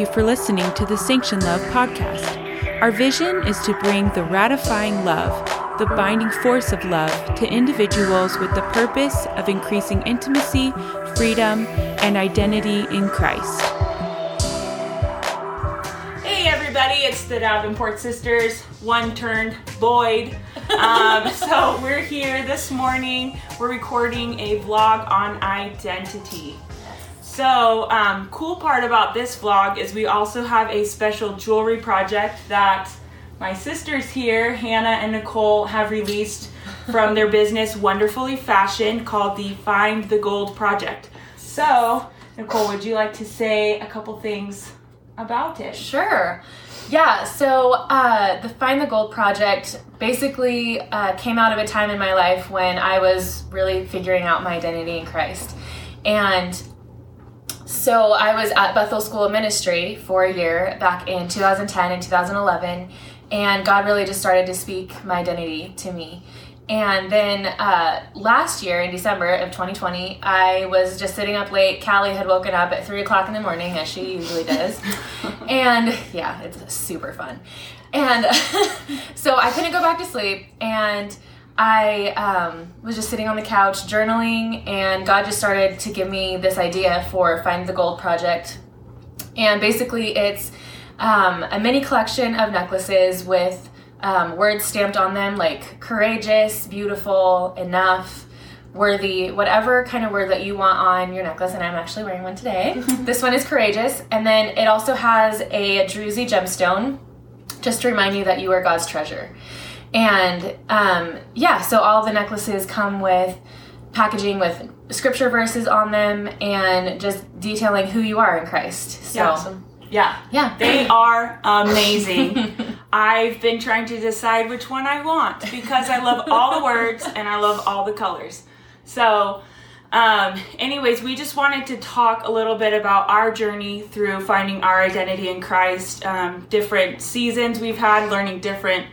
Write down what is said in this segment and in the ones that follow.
you for listening to the Sanction Love podcast. Our vision is to bring the ratifying love, the binding force of love, to individuals with the purpose of increasing intimacy, freedom, and identity in Christ. Hey, everybody, it's the Davenport sisters, one turned Boyd. Um, so, we're here this morning. We're recording a vlog on identity. So, um, cool part about this vlog is we also have a special jewelry project that my sisters here, Hannah and Nicole, have released from their business Wonderfully Fashioned called the Find the Gold Project. So, Nicole, would you like to say a couple things about it? Sure. Yeah, so uh, the Find the Gold project basically uh, came out of a time in my life when I was really figuring out my identity in Christ. And so I was at Bethel School of Ministry for a year back in 2010 and 2011, and God really just started to speak my identity to me. And then uh, last year in December of 2020, I was just sitting up late. Callie had woken up at 3 o'clock in the morning, as she usually does. and yeah, it's super fun. And so I couldn't go back to sleep. And I um, was just sitting on the couch journaling, and God just started to give me this idea for Find the Gold Project. And basically, it's um, a mini collection of necklaces with um, words stamped on them like courageous, beautiful, enough, worthy, whatever kind of word that you want on your necklace. And I'm actually wearing one today. this one is courageous. And then it also has a druzy gemstone just to remind you that you are God's treasure. And um, yeah, so all the necklaces come with packaging with scripture verses on them and just detailing who you are in Christ. So, Yeah, awesome. Yeah. Yeah. They are amazing. I've been trying to decide which one I want because I love all the words and I love all the colors. So, um, anyways, we just wanted to talk a little bit about our journey through finding our identity in Christ, um, different seasons we've had, learning different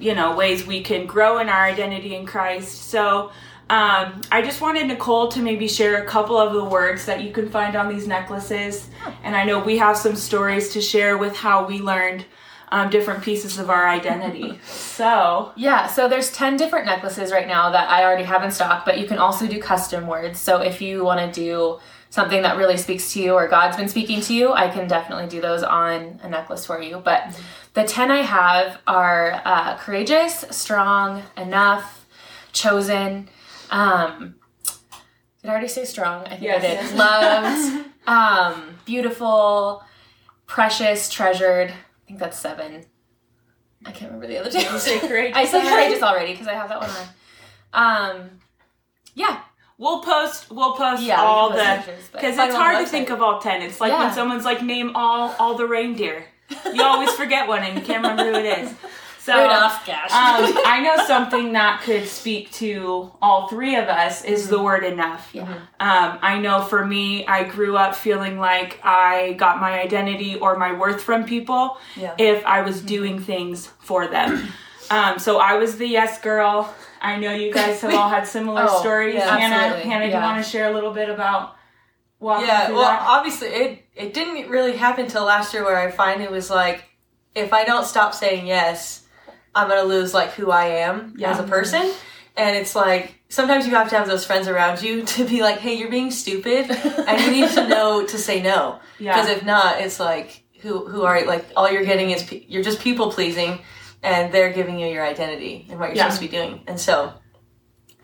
you know ways we can grow in our identity in Christ. So um, I just wanted Nicole to maybe share a couple of the words that you can find on these necklaces, and I know we have some stories to share with how we learned um, different pieces of our identity. So Yeah, so there's 10 different necklaces right now that I already have in stock, but you can also do custom words. So if you want to do something that really speaks to you or God's been speaking to you, I can definitely do those on a necklace for you. But the 10 I have are uh, courageous, strong, enough, chosen. Um, did I already say strong? I think Yes. I did. Loved, um, beautiful, precious, treasured. I think that's seven. I can't remember the other two. you say courageous. I said courageous already because I have that one on. Um, yeah, We'll post. We'll post Yeah, all the post but because it's hard to think of all ten. It's like when someone's like name all all the reindeer. You always forget one and you can't remember who it is. So Rudolph, gosh. um, I know something that could speak to all three of us is the word enough. Yeah. Um, I know for me, I grew up feeling like I got my identity or my worth from people Yeah. if I was doing things for them. Um, so I was the yes girl. I know you guys have all had similar Oh, stories. yeah, Hannah, absolutely. Hannah, do you want to share a little bit about walking Yeah, well, that? obviously, it it didn't really happen till last year where I finally was like, if I don't stop saying yes, I'm gonna lose like who I am Yeah. as a person. And it's like sometimes you have to have those friends around you to be like, hey, you're being stupid, and you need to know to say no. Yeah. Because if not, it's like who who are like all you're getting is pe- you're just people pleasing, and they're giving you your identity and what you're Yeah. supposed to be doing. And so,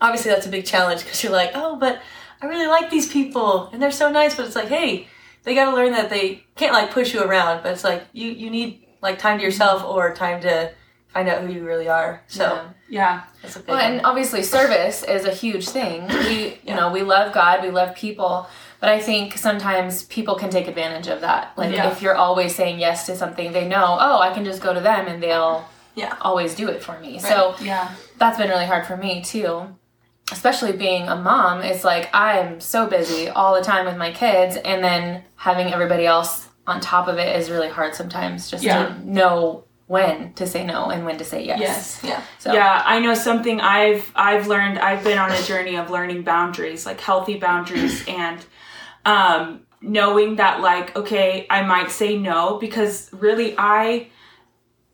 obviously, that's a big challenge because you're like, oh, but I really like these people and they're so nice. But it's like, hey, they got to learn that they can't like push you around. But it's like you you need like time to yourself or time to find out who you really are. So Yeah. yeah. that's a big Well, one. and obviously, service is a huge thing. We, you know, we love God, we love people, but I think sometimes people can take advantage of that. Like Yeah. if you're always saying yes to something, they know, oh, I can just go to them and they'll Yeah. always do it for me. So Yeah. that's been really hard for me too. Especially being a mom, it's like I'm so busy all the time with my kids, and then having everybody else on top of it is really hard sometimes just Yeah. to know when to say no and when to say yes. Yes. yeah. So, Yeah, I know something I've I've learned. I've been on a journey of learning boundaries, like healthy boundaries, and um, knowing that like okay i might say no because really i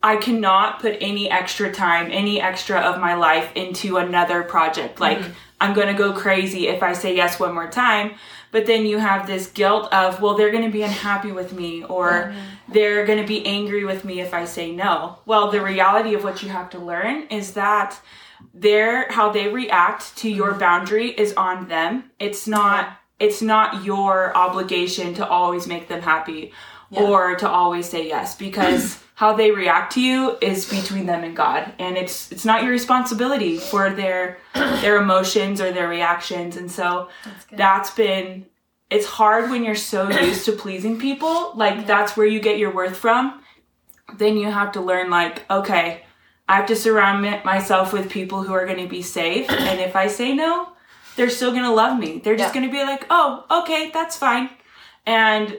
i cannot put any extra time any extra of my life into another project. Like mm-hmm. i'm gonna go crazy if i say yes one more time but then you have this guilt of well they're gonna be unhappy with me or mm-hmm. they're gonna be angry with me if i say no. Well the reality of what you have to learn is that their how they react to your mm-hmm. boundary is on them. It's not it's not your obligation to always make them happy or to always say yes because how they react to you is between them and God and it's it's not your responsibility for their their emotions or their reactions and so that's been it's hard when you're so used to pleasing people like that's where you get your worth from. Then you have to learn like okay i have to surround myself with people who are going to be safe and if i say no they're still going to love me. They're just Yeah. going to be like oh okay that's fine. And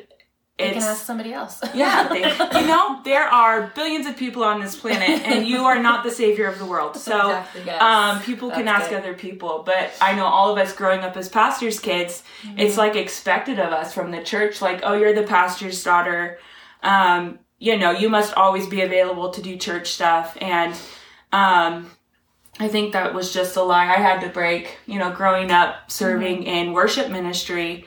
You can ask somebody else. yeah, they, you know, there are billions of people on this planet, and you are not the savior of the world. So, Exactly, yes. um, people can ask good. other people. But I know all of us growing up as pastors' kids, Mm-hmm. it's like expected of us from the church, like, oh, you're the pastor's daughter. Um, you know, you must always be available to do church stuff. And um, I think that was just a lie I had to break. You know, growing up serving in worship ministry,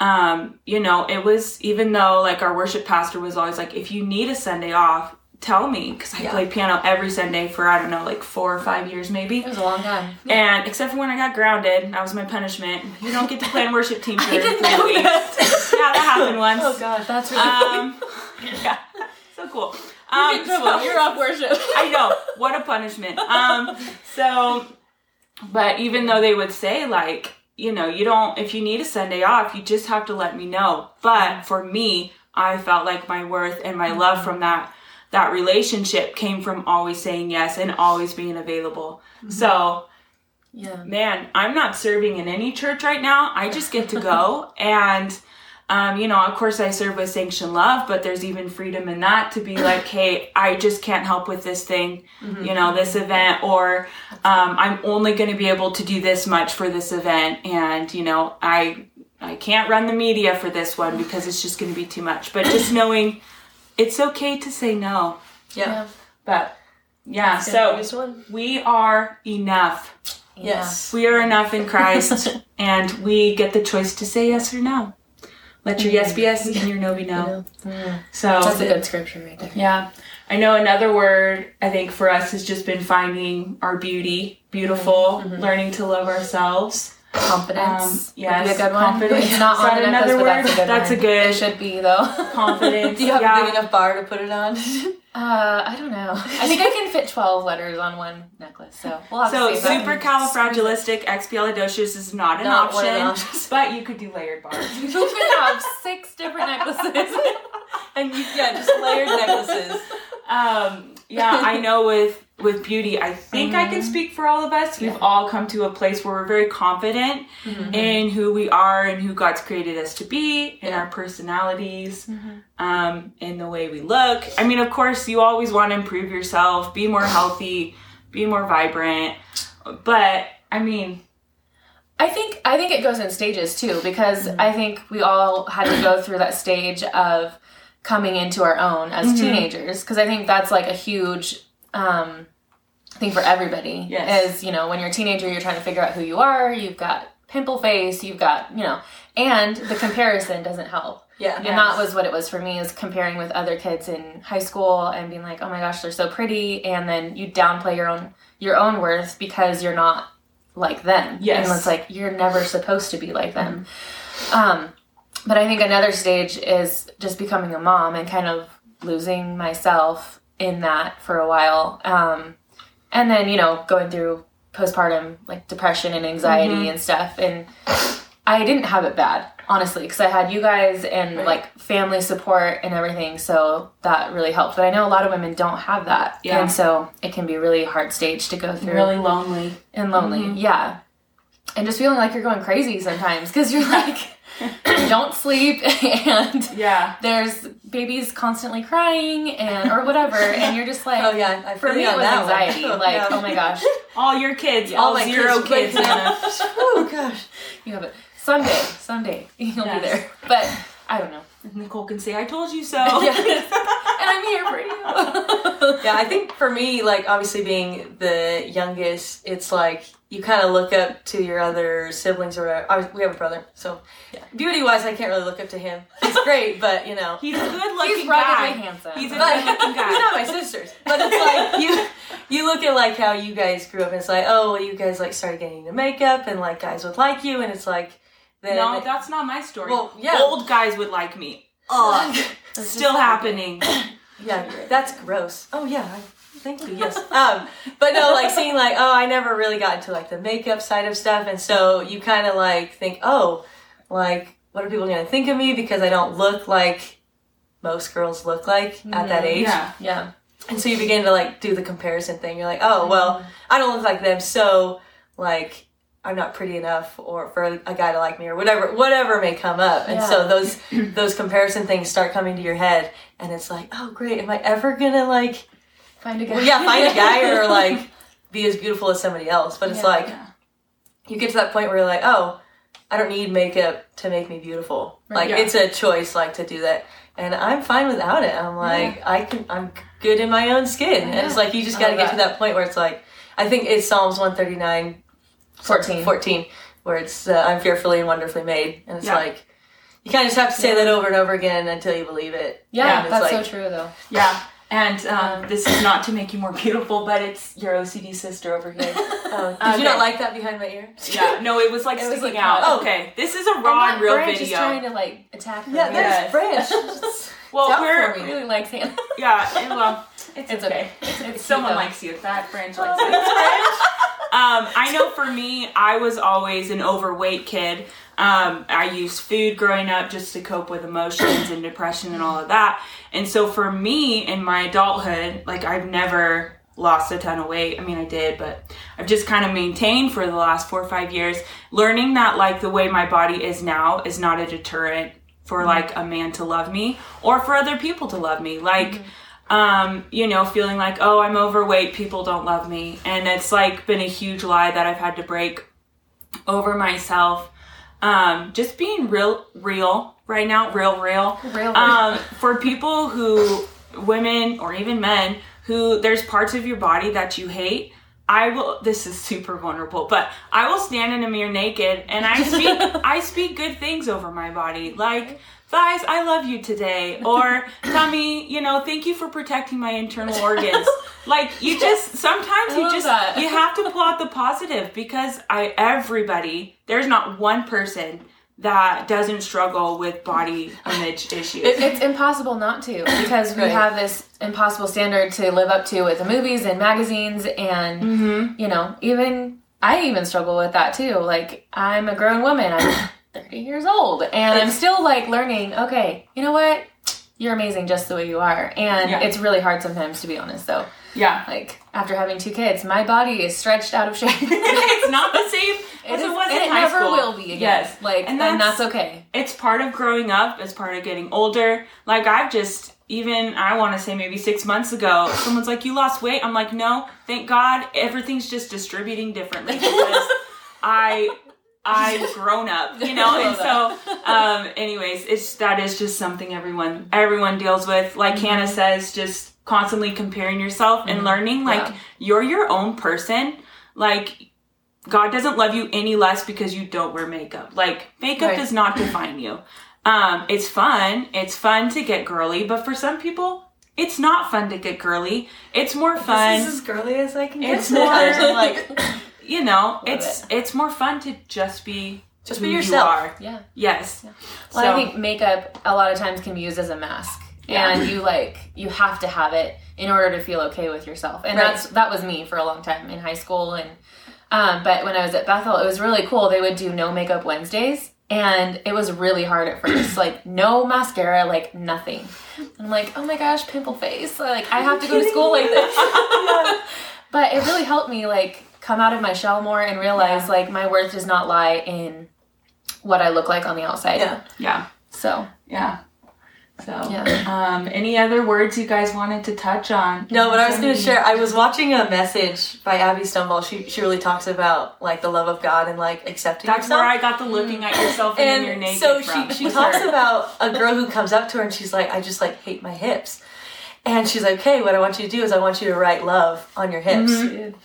um, you know, it was even though like our worship pastor was always like, if you need a Sunday off, tell me because I Yeah. played piano every Sunday for I don't know, like four or five years maybe. It was a long time. And except for when I got grounded, that was my punishment. You don't get to play in worship team for three didn't know weeks. that. yeah, that happened once. Oh god, That's really Um, yeah, so cool. Um, so- You're off worship. I know. What a punishment. Um, so, but even though they would say, like, you know, you don't, if you need a Sunday off, you just have to let me know. But mm-hmm. for me, I felt like my worth and my love mm-hmm. from that, that relationship came from always saying yes and always being available. Mm-hmm. So, yeah. man, I'm not serving in any church right now. I just get to go and um, you know, of course I serve with Sanction Love, but there's even freedom in that to be like, hey, I just can't help with this thing, you know, this event, or um, I'm only going to be able to do this much for this event, and you know, I I can't run the media for this one because it's just going to be too much. But just knowing it's okay to say no. Yeah. But yeah, So, so one. we are enough. Yes. We are enough in Christ, and we get the choice to say yes or no. Let your mm-hmm. yes be yes and your no be no. So That's a good scripture right there. yeah, I know another word I think for us has just been finding our beauty, beautiful, mm-hmm. Mm-hmm. learning to love ourselves. Confidence. Um, yes, Would a good one. confidence. It's not on another but that's a word? good That's one. a good- It should be though. Confidence. Do you have yeah. a big enough bar to put it on? Uh, I don't know. I think I can fit twelve letters on one necklace, so we'll have So to that- supercalifragilisticexpialidocious is not an Not one of the option, but you could do layered bars. You could have six different necklaces. and you, yeah, just layered necklaces. um yeah i know with with beauty i think i can mm-hmm. speak for all of us. We've all come to a place where we're very confident mm-hmm. in who we are and who god's created us to be in our personalities mm-hmm. um in the way we look. I mean of course you always want to improve yourself be more healthy be more vibrant but i mean I think I think it goes in stages too because I think we all had to go through that stage of coming into our own as teenagers because I think that's like a huge um, thing for everybody. Yes. Is you know when you're a teenager you're trying to figure out who you are. You've got pimple face. You've got you know, and the comparison doesn't help. Yeah. And that was what it was for me is comparing with other kids in high school and being like, oh my gosh, they're so pretty, and then you downplay your own your own worth because you're not like them. Yes. And it's like you're never supposed to be like them. Um, but I think another stage is just becoming a mom and kind of losing myself in that for a while. Um, and then, you know, going through postpartum like depression and anxiety and stuff. And I didn't have it bad, honestly, because I had you guys and Right. like family support and everything. So that really helped. But I know a lot of women don't have that. Yeah. And so it can be a really hard stage to go through really lonely and lonely. Yeah. And just feeling like you're going crazy sometimes because you're like, don't sleep and yeah there's babies constantly crying and or whatever. And you're just like, Oh yeah, I for me, it was that one. anxiety. Like, Yeah. oh my gosh, all your kids All all zero kids, kids, but- in a oh gosh. you have it. Someday, someday you'll Yes. be there. But I don't know. Nicole can say, "I told you so." Yeah. and I'm here for you. yeah, I think for me, like obviously being the youngest, it's like you kind of look up to your other siblings or whatever. Was, we have a brother, so beauty wise, I can't really look up to him. He's great, but you know, He's a good looking He's guy. handsome. He's a good looking guy. he's not my sisters. But it's like you, you look at like how you guys grew up, and it's like, oh, well, you guys like started getting into makeup, and like guys would like you, and it's like, then No, that's not my story. Well, yeah. Old guys would like me. Ugh. Still happening. Yeah, that's gross. Oh yeah, I, thank you. Yes. Um, but no, like seeing like oh, I never really got into like the makeup side of stuff, and so you kind of like think oh, like what are people gonna think of me because I don't look like most girls look like at that age. Yeah. yeah. And so you begin to like do the comparison thing. You're like, oh well, I don't look like them, so like I'm not pretty enough, or for a guy to like me, or whatever, whatever may come up. And so those those comparison things start coming to your head, and it's like, oh great, am I ever gonna like, Find a guy. well, yeah, find a guy or like be as beautiful as somebody else? But it's Yeah. like Yeah. you get to that point where you're like, oh, I don't need makeup to make me beautiful. Like yeah. it's a choice, like to do that, and I'm fine without it. I'm like, I can, I'm good in my own skin, and it's like you just got to get to that. that point where it's like, I think it's Psalms 139, 14. 14, where it's uh, I'm fearfully and wonderfully made, and it's like. You kind of just have to say that over and over again until you believe it. Yeah, that's like, so true though. Yeah. And um, this is not to make you more beautiful, but it's your OCD sister over here. Oh, did Okay. you not like that behind my ear? Yeah, no, it was like It was sticking like, out. oh. Okay, this is a And raw that and real branch video. is trying to like attack her. Yeah, there's Yes. branch. well, Down we're for me. really likes him. yeah. it- well, it's, It's okay. okay. It's, it's Someone though. likes you. That branch likes you. Um, I know for me, I was always an overweight kid. Um, I used food growing up just to cope with emotions and depression and all of that. And so for me in my adulthood, like I've never lost a ton of weight. I mean, I did, but I've just kind of maintained for the last four or five years, learning that like the way my body is now is not a deterrent for like a man to love me or for other people to love me. Like, um, you know, feeling like, oh, I'm overweight, people don't love me. And it's like been a huge lie that I've had to break over myself. Um, just being real, real right now, real, real. Real. Um, for people who, women or even men, who there's parts of your body that you hate. I will. This is super vulnerable, but I will stand in a mirror naked and I speak. I speak good things over my body, like thighs. I love you today, or tummy. You know, thank you for protecting my internal organs. Like you just sometimes you just that. you have to pull out the positive because I everybody there's not one person that doesn't struggle with body image issues. It's impossible not to because we Right. have this impossible standard to live up to with the movies and magazines and Mm-hmm. you know even I even struggle with that too. Like I'm a grown woman. I'm 30 years old and I'm still like learning, okay, you know what? You're amazing just the way you are. And Yeah. it's really hard sometimes to be honest though. yeah. Like after having two kids, my body is stretched out of shape. it's not the same as It it, was and in it high never school. will be again. Yes, Like And and that's- that's okay. it's part of growing up. It's part of getting older. Like I've just even I want to say maybe six months ago, someone's like, "You lost weight." I'm like, "No, thank God, everything's just distributing differently because I." I've grown up, you know, and so, um, anyways, it's that is just something everyone everyone deals with. Like Hannah says, just constantly comparing yourself and learning, like Yeah. you're your own person. Like God doesn't love you any less because you don't wear makeup. Like makeup Right. does not define you. Um, it's fun. It's fun to get girly, but for some people, it's not fun to get girly. It's more fun. This is as girly as I can get. It's more like you know, it's it's more fun to just be Just who be you yourself. are. Yeah. Yes. Well, So- I think makeup a lot of times can be used as a mask, Yeah. and you like you have to have it in order to feel okay with yourself. And Right. that's that was me for a long time in high school, and um, but when I was at Bethel, it was really cool. They would do no makeup Wednesdays, and it was really hard at first. like no mascara, like nothing. And I'm like, oh my gosh, pimple face! Like I have to go to school like this. But it really helped me like come out of my shell more and realize like my worth does not lie in what I look like on the outside. Yeah. Yeah. So Yeah. So, Yeah. um, any other words you guys wanted to touch on? No, but I was going to share. I was watching a message by Abby Stumble. She she really talks about like the love of God and like accepting That's yourself. where I got the looking at yourself and, then you're and naked. so from. she she talks about a girl who comes up to her and she's like, I just like hate my hips, and she's like, okay, what I want you to do is I want you to write love on your hips, Mm-hmm.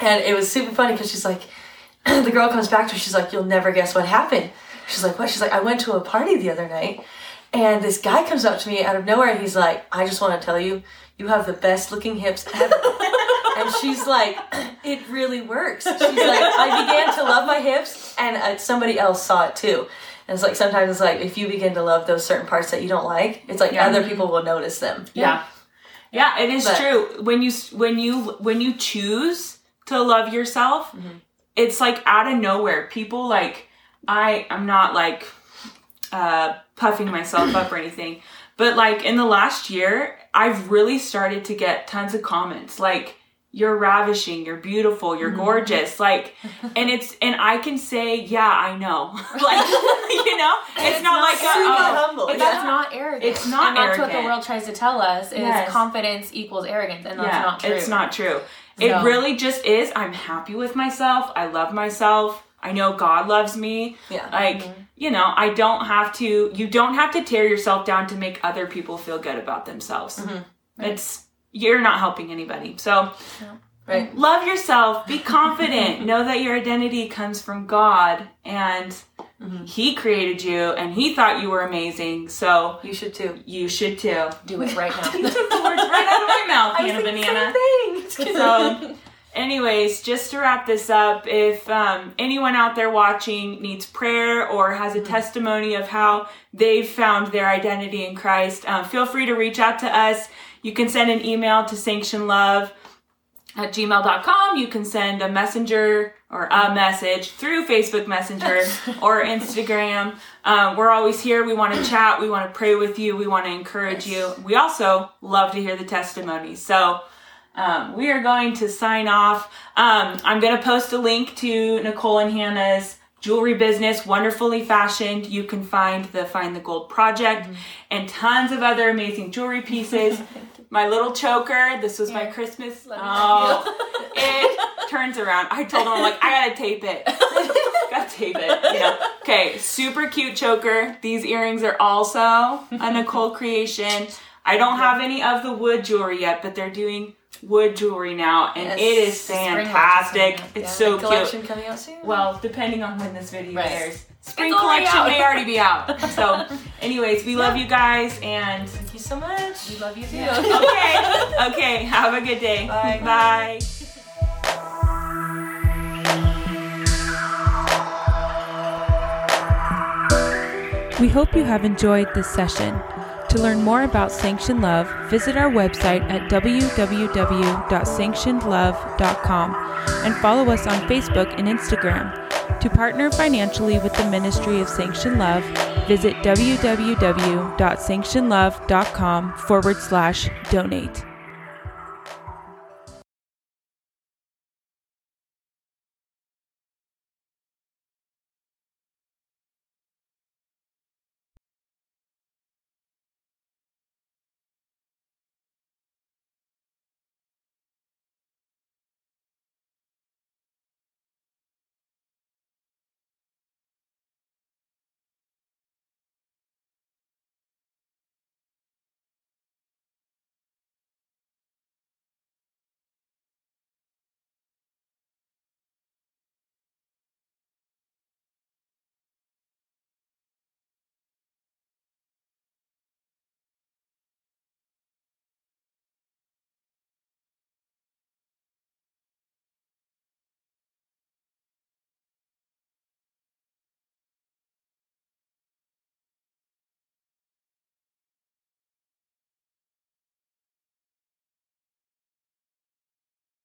And it was super funny because she's like, the girl comes back to her, she's like, you'll never guess what happened. She's like, what? She's like, I went to a party the other night, and this guy comes up to me out of nowhere and he's like, I just want to tell you, you have the best looking hips ever. and she's like, it really works. She's like, I began to love my hips, and uh, somebody else saw it too. And it's like sometimes it's like if you begin to love those certain parts that you don't like, it's like Yeah. other people will notice them. Yeah. Yeah, it is But- true. When you when you when you choose to love yourself, Mm-hmm. it's like out of nowhere. People like I I'm not like uh puffing myself up or anything, but like in the last year, I've really started to get tons of comments like you're ravishing, you're beautiful, you're Mm-hmm. gorgeous. Like and it's and I can say, yeah, I know. like you know, it's, not, like a, super oh, humble. it's Yeah. That's not arrogant. It's not and that's what the world tries to tell us is Yes. confidence equals arrogance, and that's yeah, not true. It's not true. It So- really just is. I'm happy with myself. I love myself. I know God loves me. Yeah. Like, mm-hmm. you know, I don't have to, you don't have to tear yourself down to make other people feel good about themselves. Mm-hmm. It's, you're not helping anybody. So Right. love yourself, be confident, know that your identity comes from God and He created you and He thought you were amazing. So You should too. you should too. Do it right now. You took the words right out of my mouth, Hannah Banana. So, anyways, just to wrap this up, if um, anyone out there watching needs prayer or has a testimony of how they've found their identity in Christ, uh, feel free to reach out to us. You can send an email to sanctionlove at gmail.com. You can send a messenger or a message through Facebook Messenger or Instagram. Um, we're always here. We want to chat. We want to pray with you. We want to encourage you. We also love to hear the testimonies. So, um, we are going to sign off. Um, I'm going to post a link to Nicole and Hannah's jewelry business, wonderfully fashioned. You can find the Find the Gold project and tons of other amazing jewelry pieces. My little choker. This was my Christmas. Oh, it turns around. I told him, I'm like, I gotta tape it. gotta tape it. You know. Okay, super cute choker. These earrings are also a Nicole creation. I don't have any of the wood jewelry yet, but they're doing wood jewelry now, and Yes. it is Spring watch is fantastic. coming It's yeah. so Collection cute. coming out soon. Well, depending on when this video Right. airs. Spring It's collection out. may already be out. So, anyways, we love you guys, and Thank you so much. We love you too. okay, okay, have a good day. Bye. Bye. We hope you have enjoyed this session. To learn more about Sanctioned Love, visit our website at www.sanctionedlove.com and follow us on Facebook and Instagram. To partner financially with the Ministry of Sanctioned Love, visit www.sanctionedlove.com forward slash donate.